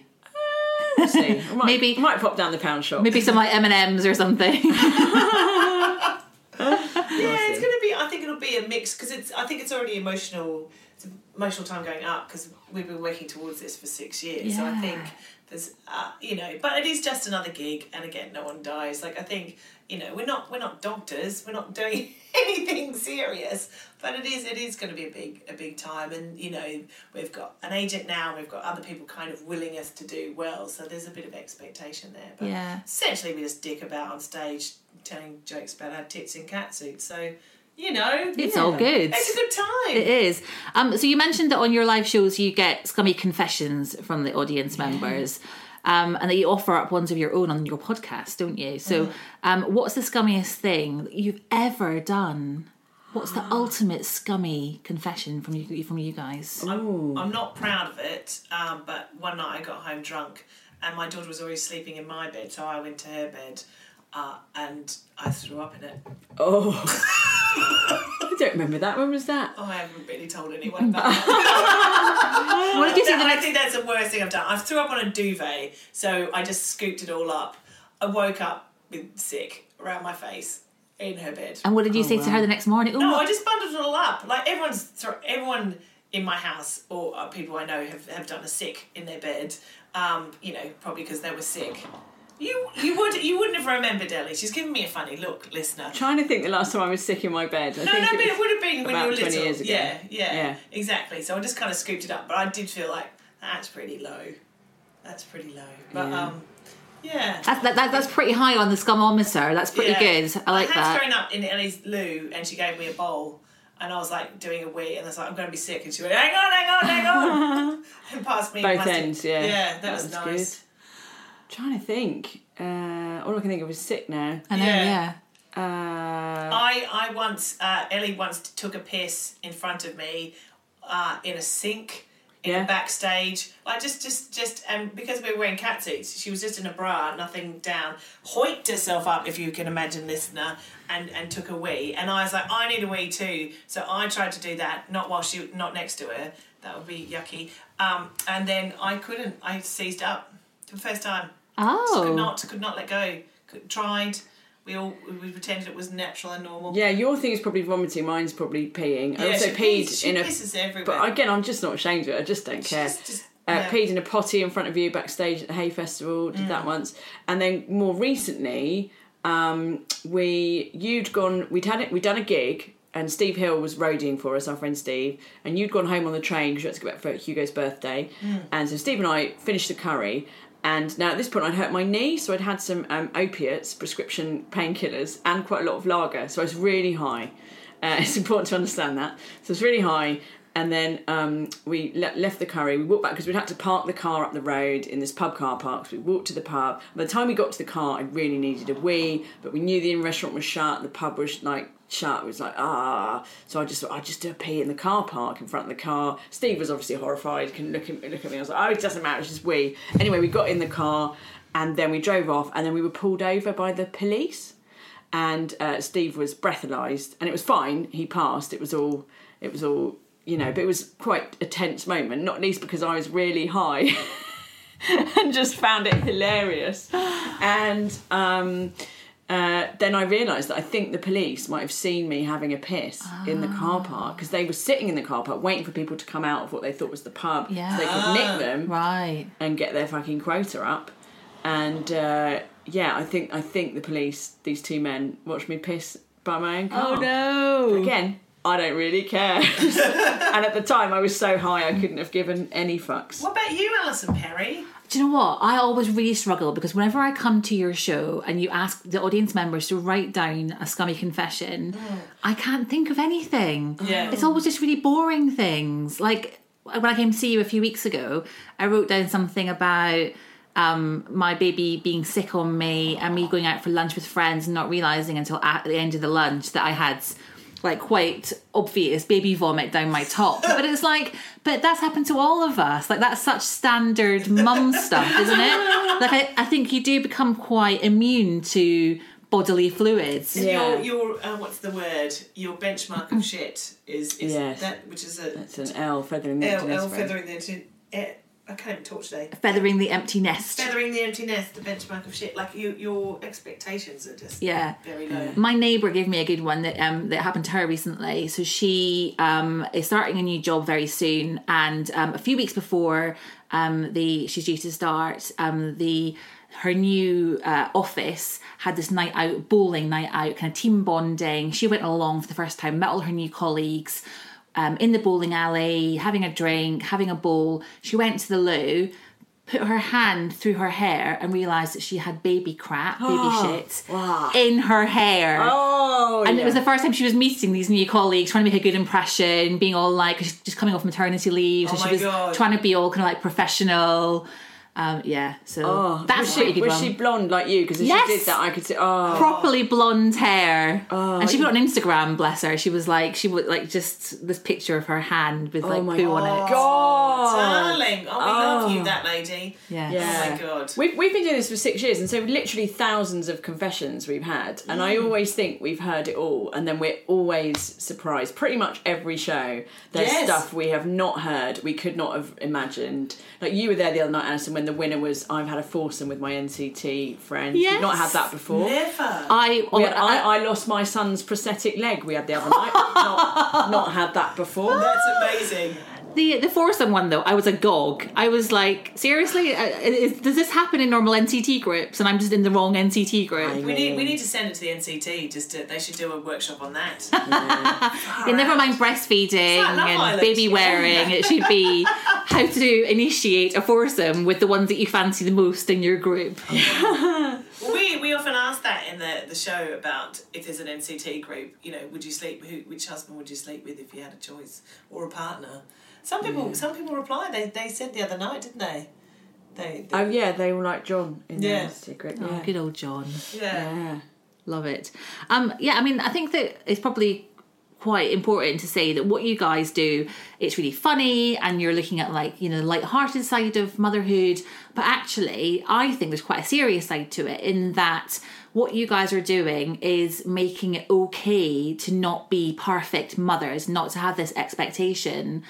Speaker 3: We'll see. I might,
Speaker 2: Maybe-
Speaker 3: I might pop down the pound shop.
Speaker 2: Maybe some like M and M's or something.
Speaker 4: yeah, it's going to be. I think it'll be a mix because it's. I think it's already emotional. It's emotional time going up because we've been working towards this for six years. So I think there's, uh, you know, but it is just another gig, and again, no one dies. Like I think, you know, we're not we're not doctors. We're not doing anything serious, but it is it is going to be a big a big time, and you know, we've got an agent now. We've got other people kind of willing us to do well. So there's a bit of expectation there. But
Speaker 2: Yeah.
Speaker 4: essentially, we just dick about on stage, telling jokes about our tits in cat suits. So. You know,
Speaker 2: It's all good.
Speaker 4: It's a good time.
Speaker 2: It is. Um, so you mentioned that on your live shows you get scummy confessions from the audience members. Um, and that you offer up ones of your own on your podcast, don't you? So, um, what's the scummiest thing that you've ever done? What's the ultimate scummy confession from you from you guys?
Speaker 4: I'm, I'm not proud of it, um, but one night I got home drunk and my daughter was already sleeping in my bed, so I went to her bed uh, and I threw up in it.
Speaker 3: Oh. I don't remember that. When was that?
Speaker 4: Oh, I haven't really told anyone about that.
Speaker 2: What did you say the
Speaker 4: I think that's the worst thing I've done. I threw up on a duvet, so I just scooped it all up. I woke up with sick around my face in her bed.
Speaker 2: And what did you say to her the next morning? Oh,
Speaker 4: No, I just bundled it all up. Like everyone's, thro- everyone in my house or uh, people I know have, have done a sick in their bed. Um, you know, probably because they were sick. You you would you wouldn't have remembered Ellie. She's giving me a funny look, listener.
Speaker 3: trying to think the last time I was sick in my bed. I
Speaker 4: No,
Speaker 3: think
Speaker 4: no, but it would have been when you were
Speaker 3: 20
Speaker 4: little.
Speaker 3: years ago.
Speaker 4: Yeah, yeah,
Speaker 3: Yeah.
Speaker 4: exactly. So I just kind of scooped it up, but I did feel like that's pretty low. That's pretty low. But
Speaker 3: Yeah.
Speaker 4: um, yeah.
Speaker 2: That's, that, that, that's pretty high on the scumometer. That's pretty
Speaker 4: Yeah.
Speaker 2: good. I like
Speaker 4: I had
Speaker 2: that.
Speaker 4: thrown up in Ellie's loo, and she gave me a bowl, and I was like doing a wee, and I was like, I'm going to be sick, and she went, hang on, hang on, hang on, and passed me a
Speaker 3: Both
Speaker 4: plastic-
Speaker 3: ends, yeah.
Speaker 4: Yeah, that,
Speaker 3: That
Speaker 4: was,
Speaker 3: was
Speaker 4: nice.
Speaker 3: Trying to think. Uh, all I can think of is sick now.
Speaker 2: I know,
Speaker 4: Yeah.
Speaker 2: yeah.
Speaker 3: Uh,
Speaker 4: I I once uh, Ellie once took a piss in front of me uh, in a sink in
Speaker 3: Yeah.
Speaker 4: a backstage like just just just and because we were wearing cat suits she was just in a bra nothing down hoiked herself up if you can imagine listener and and took a wee and I was like I need a wee too so I tried to do that not while she not next to her that would be yucky um, and then I couldn't I seized up for the first time
Speaker 2: Oh.
Speaker 4: could not could not let go could, tried we all we pretended it was natural and normal
Speaker 3: yeah, your thing is probably vomiting. Mine's probably peeing. I
Speaker 4: Yeah,
Speaker 3: also peed
Speaker 4: pees- she
Speaker 3: in a.
Speaker 4: pisses everywhere.
Speaker 3: But again, I'm just not ashamed of it. I just don't care.
Speaker 4: Just- just-
Speaker 3: uh,
Speaker 4: yeah.
Speaker 3: Peed in a potty in front of you backstage at the Hay Festival. Did
Speaker 4: Mm.
Speaker 3: that once, and then more recently, um, we you'd gone. We'd had it. We'd done a gig. And Steve Hill was roadieing for us, our friend Steve, and you'd gone home on the train because you had to go back for Hugo's birthday.
Speaker 4: Mm.
Speaker 3: And so Steve and I finished the curry, and now at this point I'd hurt my knee, so I'd had some um, opiates, prescription painkillers, and quite a lot of lager, so I was really high. Uh, it's important to understand that. So it's really high, and then um, we le- left the curry. We walked back because we'd had to park the car up the road in this pub car park. So we walked to the pub. By the time we got to the car, I really needed a wee, but we knew the restaurant was shut. The pub was like shut. It was like ah. So I just I'd just do a pee in the car park in front of the car. Steve was obviously horrified. Can look at look at me. I was like, oh, it doesn't matter. It's just we. Anyway, we got in the car and then we drove off, and then we were pulled over by the police and uh, Steve was breathalyzed, and it was fine. He passed. It was all it was all you know, but it was quite a tense moment, not least because I was really high and just found it hilarious. And um, uh, then I realised that I think the police might have seen me having a piss in the car park because they were sitting in the car park waiting for people to come out of what they thought was the pub
Speaker 2: Yeah.
Speaker 3: so they could nick them
Speaker 2: Right.
Speaker 3: and get their fucking quota up. And uh, yeah, I think I think the police, these two men, watched me piss by my own car.
Speaker 2: Oh no.
Speaker 3: Again, I don't really care. and at the time, I was so high I couldn't have given any fucks.
Speaker 4: What about you, Alison Perry?
Speaker 2: Do you know what? I always really struggle because whenever I come to your show and you ask the audience members to write down a scummy confession, I can't think of anything.
Speaker 4: Yeah.
Speaker 2: It's always just really boring things. Like when I came to see you a few weeks ago, I wrote down something about um, my baby being sick on me and me going out for lunch with friends and not realizing until at the end of the lunch that I had like quite obvious baby vomit down my top. But it's like, but that's happened to all of us. Like that's such standard mum stuff, isn't it? Like I, I think you do become quite immune to bodily fluids.
Speaker 3: Yeah.
Speaker 4: Your, your uh, what's the word? Your benchmark of shit is, is
Speaker 3: Yes.
Speaker 4: that, which is a
Speaker 3: It's an L feathering the
Speaker 4: L, L feathering the empty. I can't even talk today.
Speaker 2: Feathering the empty nest.
Speaker 4: Feathering the empty nest, the benchmark of shit. Like you, your expectations are just
Speaker 2: Yeah.
Speaker 4: very low.
Speaker 2: My neighbour gave me a good one that um, that happened to her recently. So she um, is starting a new job very soon, and um, a few weeks before um, the she's due to start, um, the her new uh, office had this night out, bowling night out, kind of team bonding. She went along for the first time, met all her new colleagues. Um, in the bowling alley, having a drink, having a bowl. She went to the loo, put her hand through her hair, and realised that she had baby crap, baby shit in her hair.
Speaker 3: Oh,
Speaker 2: And
Speaker 3: yeah.
Speaker 2: it was the first time she was meeting these new colleagues, trying to make a good impression, being all like, just coming off maternity leave, so
Speaker 4: Oh
Speaker 2: she was
Speaker 4: God.
Speaker 2: trying to be all kind of like professional. Um, yeah, so
Speaker 3: Oh,
Speaker 2: that's
Speaker 3: was she,
Speaker 2: good
Speaker 3: was
Speaker 2: one.
Speaker 3: she blonde like you? Because if
Speaker 2: Yes.
Speaker 3: she did that, I could see. Oh,
Speaker 2: Properly blonde hair,
Speaker 3: Oh,
Speaker 2: and she put it on Instagram. Bless her. She was like, she would like just this picture of her hand with like
Speaker 3: Oh my
Speaker 2: poo on it.
Speaker 3: God.
Speaker 4: Darling, oh, we love
Speaker 3: Oh.
Speaker 4: you, that lady.
Speaker 2: Yeah.
Speaker 3: Yeah.
Speaker 4: Oh my god.
Speaker 3: We've, we've been doing this for six years, and so literally thousands of confessions we've had. And I always think we've heard it all, and then we're always surprised. Pretty much every show, there's
Speaker 4: Yes.
Speaker 3: stuff we have not heard, we could not have imagined. Like you were there the other night, Alison, when the winner was I've had a foursome with my NCT friend.
Speaker 2: Yes.
Speaker 3: We've not had that before.
Speaker 4: Never.
Speaker 2: I,
Speaker 3: We had- I, I lost my son's prosthetic leg we had the other night. not, not had that before.
Speaker 4: That's amazing.
Speaker 2: The the foursome one though, I was agog. I was like, seriously, uh, is, does this happen in normal NCT groups? And I'm just in the wrong NCT group.
Speaker 4: We need we need to send it to the NCT. Just to, they should do a workshop on that.
Speaker 2: Yeah, never mind breastfeeding
Speaker 4: It's like Love
Speaker 2: and
Speaker 4: Island,
Speaker 2: baby
Speaker 4: yeah.
Speaker 2: wearing. It should be how to initiate a foursome with the ones that you fancy the most in your group.
Speaker 4: Well, we we often ask that in the the show about if there's an NCT group. You know, would you sleep? Who, which husband would you sleep with if you had a choice or a partner? Some people some people reply. They they said the other night, didn't they? They, they
Speaker 3: Oh yeah, they were like John in
Speaker 4: Yeah.
Speaker 3: the secret.
Speaker 2: Oh,
Speaker 3: Yeah.
Speaker 2: good old John.
Speaker 4: yeah.
Speaker 3: yeah.
Speaker 2: Love it. Um, yeah, I mean, I think that it's probably quite important to say that what you guys do, it's really funny and you're looking at like, you know, the light-hearted side of motherhood. But actually, I think there's quite a serious side to it in that what you guys are doing is making it okay to not be perfect mothers, not to have this expectation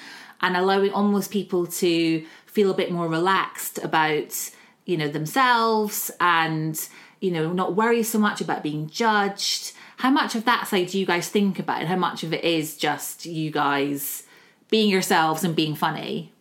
Speaker 2: and allowing almost people to feel a bit more relaxed about you know themselves and you know not worry so much about being judged. How much of that side do you guys think about? And how much of it is just you guys being yourselves and being funny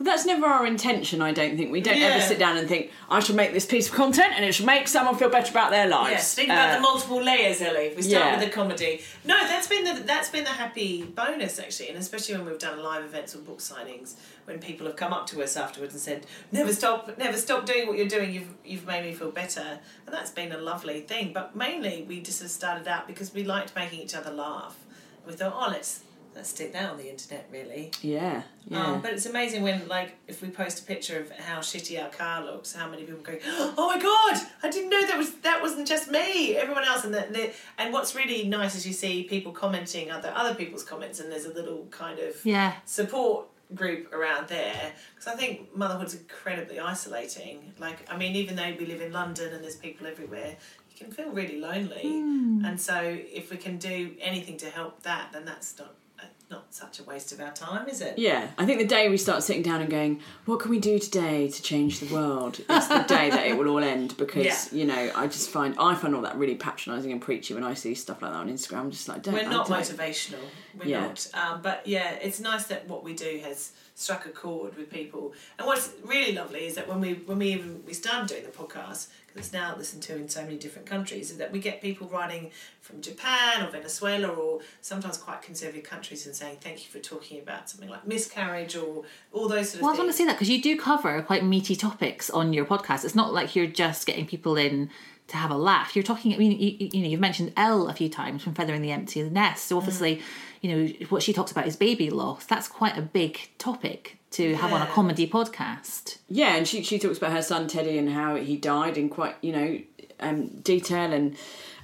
Speaker 3: Well, that's never our intention, I don't think. We don't ever sit down and think, I should make this piece of content and it should make someone feel better about their lives.
Speaker 4: Yes, think about
Speaker 3: Uh,
Speaker 4: the multiple layers, Ellie. We start
Speaker 3: yeah.
Speaker 4: with the comedy. No, that's been the that's been the happy bonus actually, and especially when we've done live events or book signings, when people have come up to us afterwards and said, "Never stop, never stop doing what you're doing. You've you've made me feel better," and that's been a lovely thing. But mainly, we just have started out because we liked making each other laugh. We thought, "Oh, let's let's stick that on the internet, really."
Speaker 3: Yeah, yeah.
Speaker 4: Um, but it's amazing when, like, if we post a picture of how shitty our car looks, how many people go, "Oh my god, I didn't know that was that wasn't just me." Everyone else, and that, and what's really nice is you see people commenting other other people's comments, and there's a little kind of
Speaker 2: yeah
Speaker 4: support group around there because I think motherhood's incredibly isolating. Like, I mean, even though we live in London and there's people everywhere, you can feel really lonely. And so, if we can do anything to help that, then that's not not such a waste of our time, is it?
Speaker 3: Yeah, I think the day we start sitting down and going, "What can we do today to change the world?" is the day that it will all end. Because
Speaker 4: Yeah.
Speaker 3: you know, I just find I find all that really patronising and preachy when I see stuff like that on Instagram. I'm just like, don't.
Speaker 4: We're not
Speaker 3: don't-
Speaker 4: motivational. We're
Speaker 3: Yeah.
Speaker 4: not. Um, but yeah, it's nice that what we do has struck a chord with people. And what's really lovely is that when we when we even we started doing the podcast it's now listened to in so many different countries, is that we get people writing from Japan or Venezuela or sometimes quite conservative countries and saying thank you for talking about something like miscarriage or all those sort of things.
Speaker 2: Well, I was going to say that because you do cover quite meaty topics on your podcast. It's not like you're just getting people in to have a laugh. You're talking. I mean, you, you know, you've mentioned Elle a few times from Feathering the Empty Nest. So mm. obviously, you know, what she talks about is baby loss. That's quite a big topic to have on a comedy podcast.
Speaker 3: Yeah, and she she talks about her son Teddy and how he died in quite you know um, detail and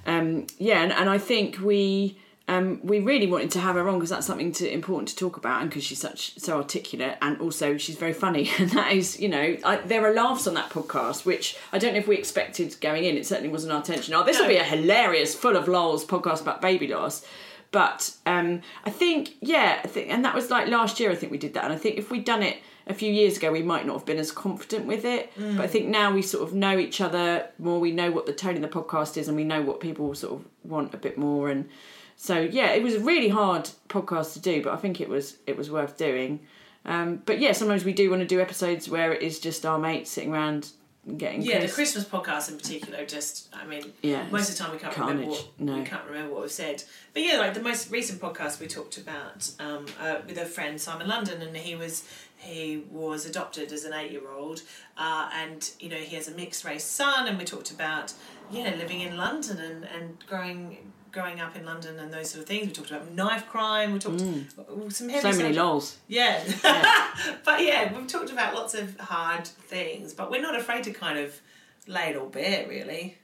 Speaker 3: um, yeah, and, and I think we. Um, we really wanted to have her on because that's something to, important to talk about, and because she's such so articulate, and also she's very funny. And that is, you know, I, there are laughs on that podcast, which I don't know if we expected going in. It certainly wasn't our intention. Oh, this will
Speaker 4: No.
Speaker 3: be a hilarious, full of lols podcast about baby loss. But um, I think, yeah, I think, and that was like last year. I think we did that, and I think if we'd done it a few years ago, we might not have been as confident with it. But I think now we sort of know each other more. We know what the tone of the podcast is, and we know what people sort of want a bit more. And so, yeah, it was a really hard podcast to do, but I think it was it was worth doing. Um, but yeah, sometimes we do want to do episodes where it is just our mates sitting around getting
Speaker 4: Yeah, the. Christmas podcast in particular, just I mean,
Speaker 3: Yeah,
Speaker 4: most of the time we can't remember
Speaker 3: carnage.
Speaker 4: what
Speaker 3: No.
Speaker 4: we can't remember what we've said. But yeah, like the most recent podcast we talked about um, uh, with a friend Simon London, and he was he was adopted as an eight year old, uh, and you know he has a mixed race son, and we talked about yeah living in London and and growing. Growing up in London and those sort of things, we talked about knife crime. We talked some heavy
Speaker 3: Mm. so many
Speaker 4: subject-
Speaker 3: lols.
Speaker 4: yeah. but yeah, we've talked about lots of hard things, but we're not afraid to kind of lay it all bare, really.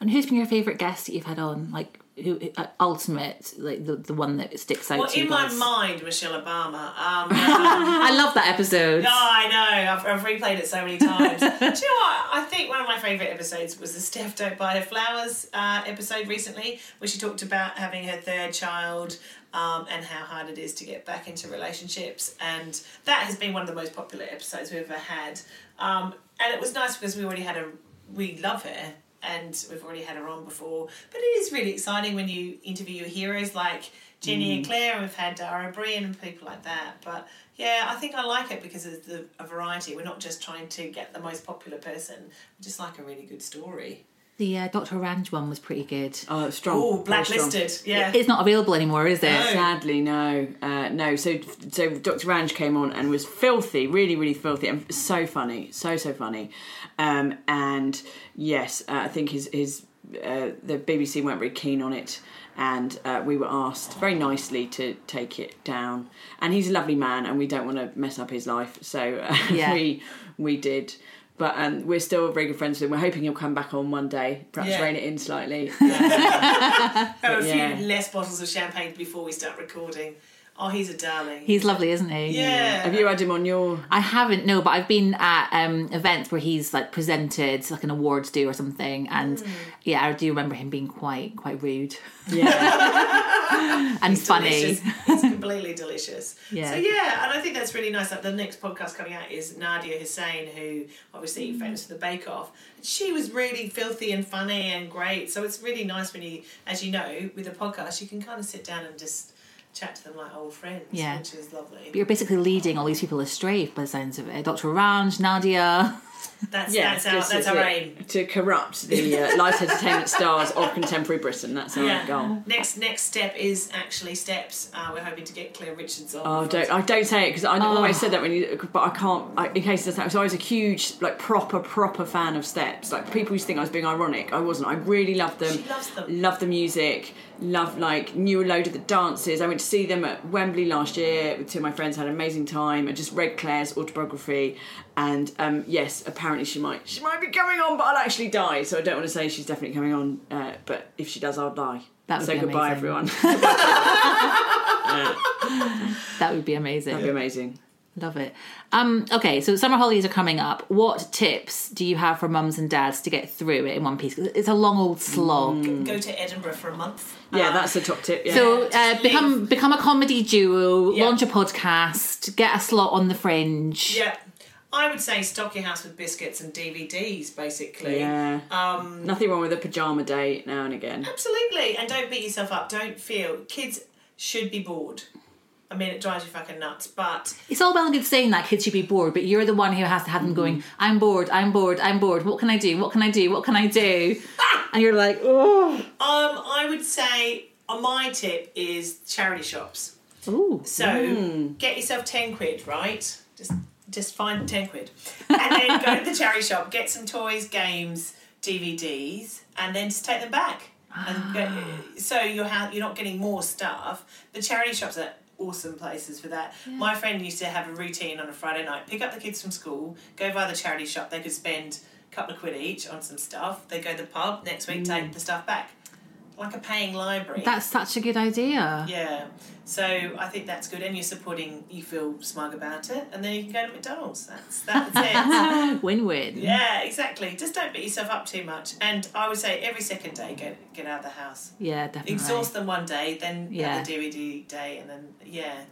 Speaker 2: And who's been your favourite guest that you've had on? Like, who uh, ultimate, like the, the one that sticks out
Speaker 4: Well,
Speaker 2: to you
Speaker 4: in my
Speaker 2: guys?
Speaker 4: mind, Michelle Obama. Um,
Speaker 2: I love that episode.
Speaker 4: Oh, I know. I've, I've replayed it so many times. Do you know what? I think one of my favourite episodes was the Steph Don't Buy Her Flowers uh, episode recently, where she talked about having her third child um, and how hard it is to get back into relationships. And that has been one of the most popular episodes we've ever had. Um, and it was nice because we already had a. We love her. And we've already had her on before. But it is really exciting when you interview your heroes like Jenny and mm. Claire, and we've had Dara Breen and people like that. But yeah, I think I like it because of the a variety. We're not just trying to get the most popular person. We just like a really good story.
Speaker 2: The uh, Dr. Ranj one was pretty good.
Speaker 3: Oh, strong.
Speaker 4: Oh,
Speaker 3: very strong.
Speaker 4: blacklisted. Yeah.
Speaker 2: It's not available anymore, is it?
Speaker 4: No.
Speaker 3: Sadly, no, uh, no. So, so Dr. Ranj came on and was filthy, really, really filthy, and so funny, so so funny. Um, and yes, uh, I think his his uh, the BBC weren't very keen on it, and uh, we were asked very nicely to take it down. And he's a lovely man, and we don't want to mess up his life, so uh,
Speaker 2: Yeah.
Speaker 3: we we did. But um, we're still very good friends with him. We're hoping he'll come back on one day, perhaps
Speaker 4: Yeah.
Speaker 3: rein it in slightly.
Speaker 4: Have a
Speaker 3: yeah.
Speaker 4: few less bottles of champagne before we start recording. Oh, he's a darling.
Speaker 2: He's lovely, isn't he?
Speaker 4: yeah.
Speaker 3: Have you had him on your?
Speaker 2: I haven't, no, but I've been at um, events where he's like presented, like an awards do or something, and
Speaker 4: Hmm.
Speaker 2: yeah, I do remember him being quite quite rude
Speaker 3: Yeah.
Speaker 2: and he's funny.
Speaker 4: delicious. It's completely delicious.
Speaker 2: Yeah.
Speaker 4: So yeah, and I think that's really nice. Like the next podcast coming out is Nadiya Hussain, who obviously famous for the Bake Off. She was really filthy and funny and great. So it's really nice when you, as you know, with a podcast, you can kind of sit down and just chat to them like old friends,
Speaker 2: Yeah.
Speaker 4: which is lovely.
Speaker 2: But you're basically leading all these people astray by the sounds of it. Dr. Ranj, Nadiya.
Speaker 4: That's
Speaker 3: Yeah,
Speaker 4: that's our that's our aim.
Speaker 3: to corrupt the uh, light entertainment stars of contemporary Britain. That's our
Speaker 4: Yeah.
Speaker 3: goal.
Speaker 4: Next next step is actually steps. Uh, we're hoping to get Claire Richards on.
Speaker 3: Oh, don't I don't say it because I always said that when you, but I can't. I, in case it doesn't happen. So I was a huge, like proper, proper fan of Steps. Like people used to think I was being ironic. I wasn't. I really loved them.
Speaker 4: She loves them.
Speaker 3: Loved the music. Loved like knew a load of the dances. I went to see them at Wembley last year with two of my friends. Had an amazing time. I just read Claire's autobiography, and um, yes, apparently she might she might be coming on, but I'll actually die. So I don't want to say she's definitely coming on. Uh, but if she does, I'll die.
Speaker 2: That would
Speaker 3: so
Speaker 2: be
Speaker 3: goodbye,
Speaker 2: amazing.
Speaker 3: everyone.
Speaker 2: That would be amazing.
Speaker 3: That'd be amazing.
Speaker 2: Love it. Um, okay, so summer holidays are coming up. What tips do you have for mums and dads to get through it in one piece? It's a long old slog.
Speaker 4: Go to Edinburgh for a month.
Speaker 3: Yeah,
Speaker 4: Uh,
Speaker 3: that's a top tip. Yeah.
Speaker 2: So uh, become become a comedy duo,
Speaker 4: Yeah.
Speaker 2: launch a podcast, get a slot on the fringe.
Speaker 4: Yeah. I would say stock your house with biscuits and DVDs, basically.
Speaker 3: yeah.
Speaker 4: Um,
Speaker 3: Nothing wrong with a pajama day now and again.
Speaker 4: absolutely. And don't beat yourself up. Don't feel. Kids should be bored. I mean, it drives you fucking nuts, but
Speaker 2: It's all well and good saying that kids should be bored, but you're the one who has to have them going, I'm bored, I'm bored, I'm bored. What can I do? What can I do? What can I do? and you're like, oh.
Speaker 4: um, I would say uh, my tip is charity shops.
Speaker 2: Ooh.
Speaker 4: So get yourself ten quid, right? Just just find ten quid, and then go to the charity shop, get some toys, games, DVDs, and then just take them back. Go, ah. so you're ha- you're not getting more stuff. The charity shops are awesome places for that. My friend used to have a routine on a Friday night: pick up the kids from school, go by the charity shop. They could spend a couple of quid each on some stuff. They go to the pub next week, take mm. the stuff back, like a paying library.
Speaker 2: That's such a good idea.
Speaker 4: Yeah. So I think that's good, and you're supporting. You feel smug about it, and then you can go to McDonald's. That's that's it.
Speaker 2: Win win.
Speaker 4: yeah, exactly. Just don't beat yourself up too much. And I would say every second day, get get out of the house.
Speaker 2: Yeah, definitely.
Speaker 4: Exhaust them one day, then
Speaker 2: Yeah.
Speaker 4: have the DVD day, and then yeah,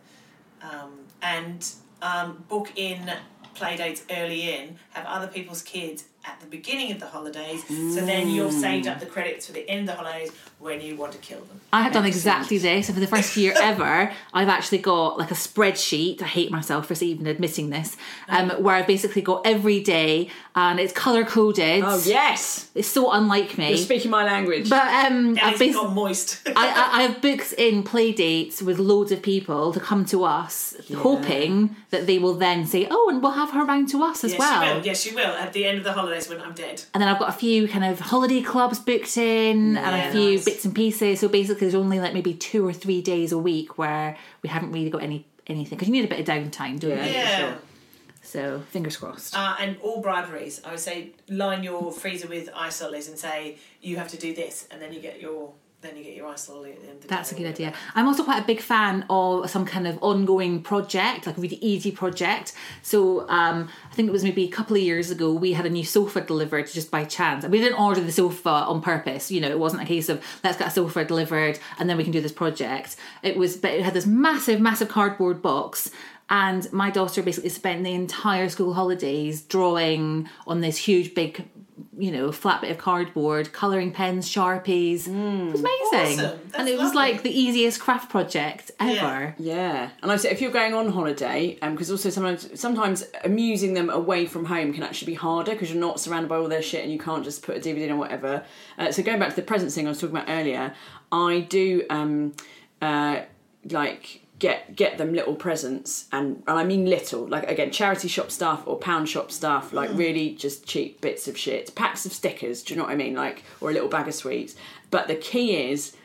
Speaker 4: um, and um, book in play dates early in. Have other people's kids at the beginning of the holidays, so then you've saved up the credits for the end of the holidays when you want to kill them.
Speaker 2: I have done exactly this. And for the first year ever, I've actually got like a spreadsheet. I hate myself for even admitting this, um, where I've basically got every day and it's color coded.
Speaker 3: Oh yes,
Speaker 2: It's so unlike me.
Speaker 3: you're speaking my language.
Speaker 2: but um,
Speaker 4: Yeah,
Speaker 2: I've
Speaker 4: it's
Speaker 2: basically.
Speaker 4: got moist.
Speaker 2: I, I, I have booked in play dates with loads of people to come to us, hoping that they will then say, "Oh, and we'll have her round to us as
Speaker 4: yes,
Speaker 2: well."
Speaker 4: she. Yes, she will. At the end of the holidays when I'm dead.
Speaker 2: And then I've got a few kind of holiday clubs booked in and a few
Speaker 4: nice.
Speaker 2: Bits and pieces. So basically, there's only like maybe two or three days a week where we haven't really got any anything because you need a bit of downtime, don't
Speaker 3: Yeah.
Speaker 2: you?
Speaker 4: Yeah.
Speaker 3: sure.
Speaker 2: So fingers crossed.
Speaker 4: Uh, and all briberies, I would say, line your freezer with ice lollies and say you have to do this, and then you get your then you get your ice lolly at the end. Of the
Speaker 2: That's a good idea. I'm also quite a big fan of some kind of ongoing project, like a really easy project. So um, I think it was maybe a couple of years ago, we had a new sofa delivered just by chance. We didn't order the sofa on purpose. You know, it wasn't a case of let's get a sofa delivered and then we can do this project. It was, but it had this massive, massive cardboard box. And my daughter basically spent the entire school holidays drawing on this huge, big, you know, flat bit of cardboard, colouring pens, sharpies. It was amazing.
Speaker 4: Awesome.
Speaker 2: And it was like the easiest craft project ever.
Speaker 3: Yeah, and I said if you're going on holiday, because also sometimes sometimes amusing them away from home can actually be harder because you're not surrounded by all their shit and you can't just put a DVD in or whatever. Uh, so going back to the presents thing I was talking about earlier, I do um, uh, like get get them little presents and and I mean little like again charity shop stuff or pound shop stuff like hmm. really just cheap bits of shit packs of stickers do you know what I mean like or a little bag of sweets but the key is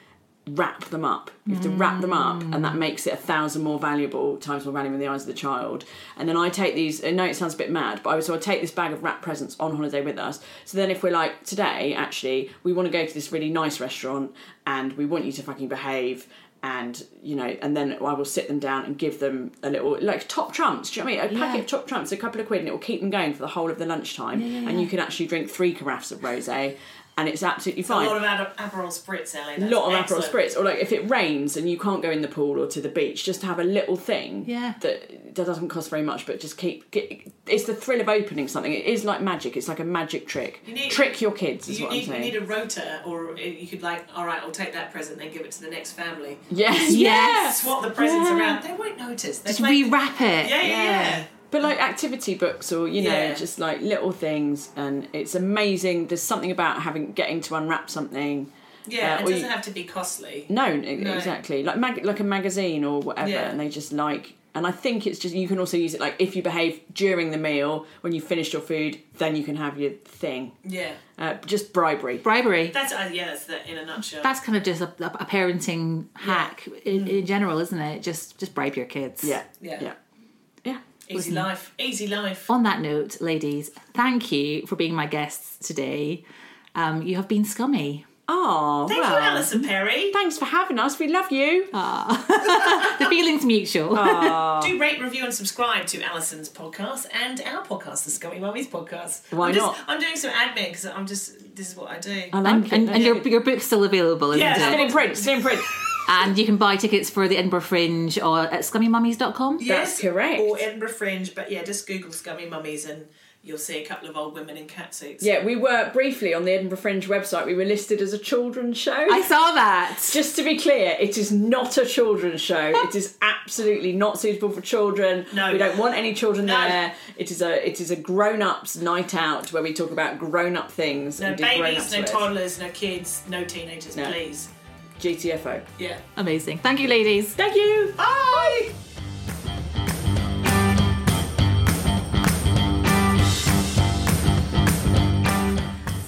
Speaker 3: wrap them up. You have to wrap them up, and that hmm. makes it a thousand more valuable, times more valuable in the eyes of the child. And then I take these. I know it sounds a bit mad, but I so I take this bag of wrap presents on holiday with us. So then, if we're like today, actually, we want to go to this really nice restaurant, and we want you to fucking behave. And you know, and then I will sit them down and give them a little like top trumps. Do you know what I mean? A packet of top trumps, a couple of quid, and it will keep them going for the whole of the lunchtime. And you can actually drink three carafes of rosé, and it's absolutely
Speaker 4: A
Speaker 3: fine A
Speaker 4: lot of Ad- Aperol spritz, Ellie.
Speaker 3: a lot of
Speaker 4: excellent.
Speaker 3: Aperol spritz, or like if it rains and you can't go in the pool or to the beach, just have a little thing.
Speaker 2: Yeah.
Speaker 3: That that doesn't cost very much, but just keep. Get, it's the thrill of opening something. It is like magic. It's like a magic trick.
Speaker 4: You need-
Speaker 3: Trick your kids is
Speaker 4: You
Speaker 3: what
Speaker 4: need,
Speaker 3: I'm
Speaker 4: you need a rota, or you could like, all right, I'll take that present, then give it to the next family.
Speaker 3: yes,
Speaker 2: Yes.
Speaker 3: yes.
Speaker 4: Swap the presents around. They won't notice. They
Speaker 2: Just
Speaker 4: make-
Speaker 2: rewrap it.
Speaker 4: Yeah, yeah, yeah.
Speaker 3: But like activity books or you know
Speaker 4: Yeah.
Speaker 3: just like little things, and it's amazing. There's something about having getting to unwrap something.
Speaker 4: Yeah,
Speaker 3: Uh,
Speaker 4: it
Speaker 3: or
Speaker 4: doesn't
Speaker 3: you-
Speaker 4: have to be costly.
Speaker 3: No,
Speaker 4: No.
Speaker 3: exactly. Like mag- like a magazine or whatever,
Speaker 4: Yeah.
Speaker 3: and they just like. And I think it's just you can also use it like if you behave during the meal when you finished your food, then you can have your thing.
Speaker 4: Yeah,
Speaker 3: Uh, just bribery.
Speaker 2: Bribery.
Speaker 4: that's uh, yeah, that's the, in a nutshell.
Speaker 2: That's kind of just a, a parenting hack in, in general, isn't it? Just just bribe your kids.
Speaker 3: Yeah,
Speaker 4: Yeah.
Speaker 3: yeah, yeah.
Speaker 4: Easy life, easy life.
Speaker 2: On that note, ladies, thank you for being my guests today. Um, you have been scummy.
Speaker 3: Oh,
Speaker 4: Thank
Speaker 3: well,
Speaker 4: you, Alison Perry.
Speaker 3: Thanks for having us. We love you.
Speaker 2: the feeling's mutual.
Speaker 4: Do rate, review, and subscribe to Alison's podcast and our podcast, the Scummy Mummies podcast.
Speaker 3: Why
Speaker 4: I'm just,
Speaker 3: not?
Speaker 4: I'm doing some admin because I'm just this is what I do.
Speaker 3: I like
Speaker 2: and, and, and your, your book's still available, isn't
Speaker 4: Yeah.
Speaker 2: it?
Speaker 3: Still in print. Still in print.
Speaker 2: And you can buy tickets for the Edinburgh Fringe or at scummymummies.com.
Speaker 3: That's correct.
Speaker 4: Or Edinburgh Fringe, but yeah, just Google Scummy Mummies and you'll see a couple of old women in catsuits.
Speaker 3: Yeah, we were briefly on the Edinburgh Fringe website. We were listed as a children's show.
Speaker 2: I saw that.
Speaker 3: Just to be clear, it is not a children's show. it is absolutely not suitable for children.
Speaker 4: No.
Speaker 3: we don't want any children
Speaker 4: No.
Speaker 3: there. It is a it is a grown ups night out where we talk about grown up things.
Speaker 4: No
Speaker 3: and
Speaker 4: babies, no
Speaker 3: with.
Speaker 4: toddlers, no kids, no teenagers,
Speaker 3: No.
Speaker 4: please.
Speaker 3: GTFO.
Speaker 4: Yeah.
Speaker 2: Amazing. Thank you, ladies.
Speaker 3: Thank you.
Speaker 4: Bye.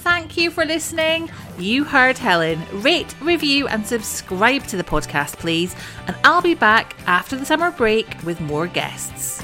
Speaker 2: Thank you for listening. You heard Helen. Rate, review, and subscribe to the podcast, please. And I'll be back after the summer break with more guests.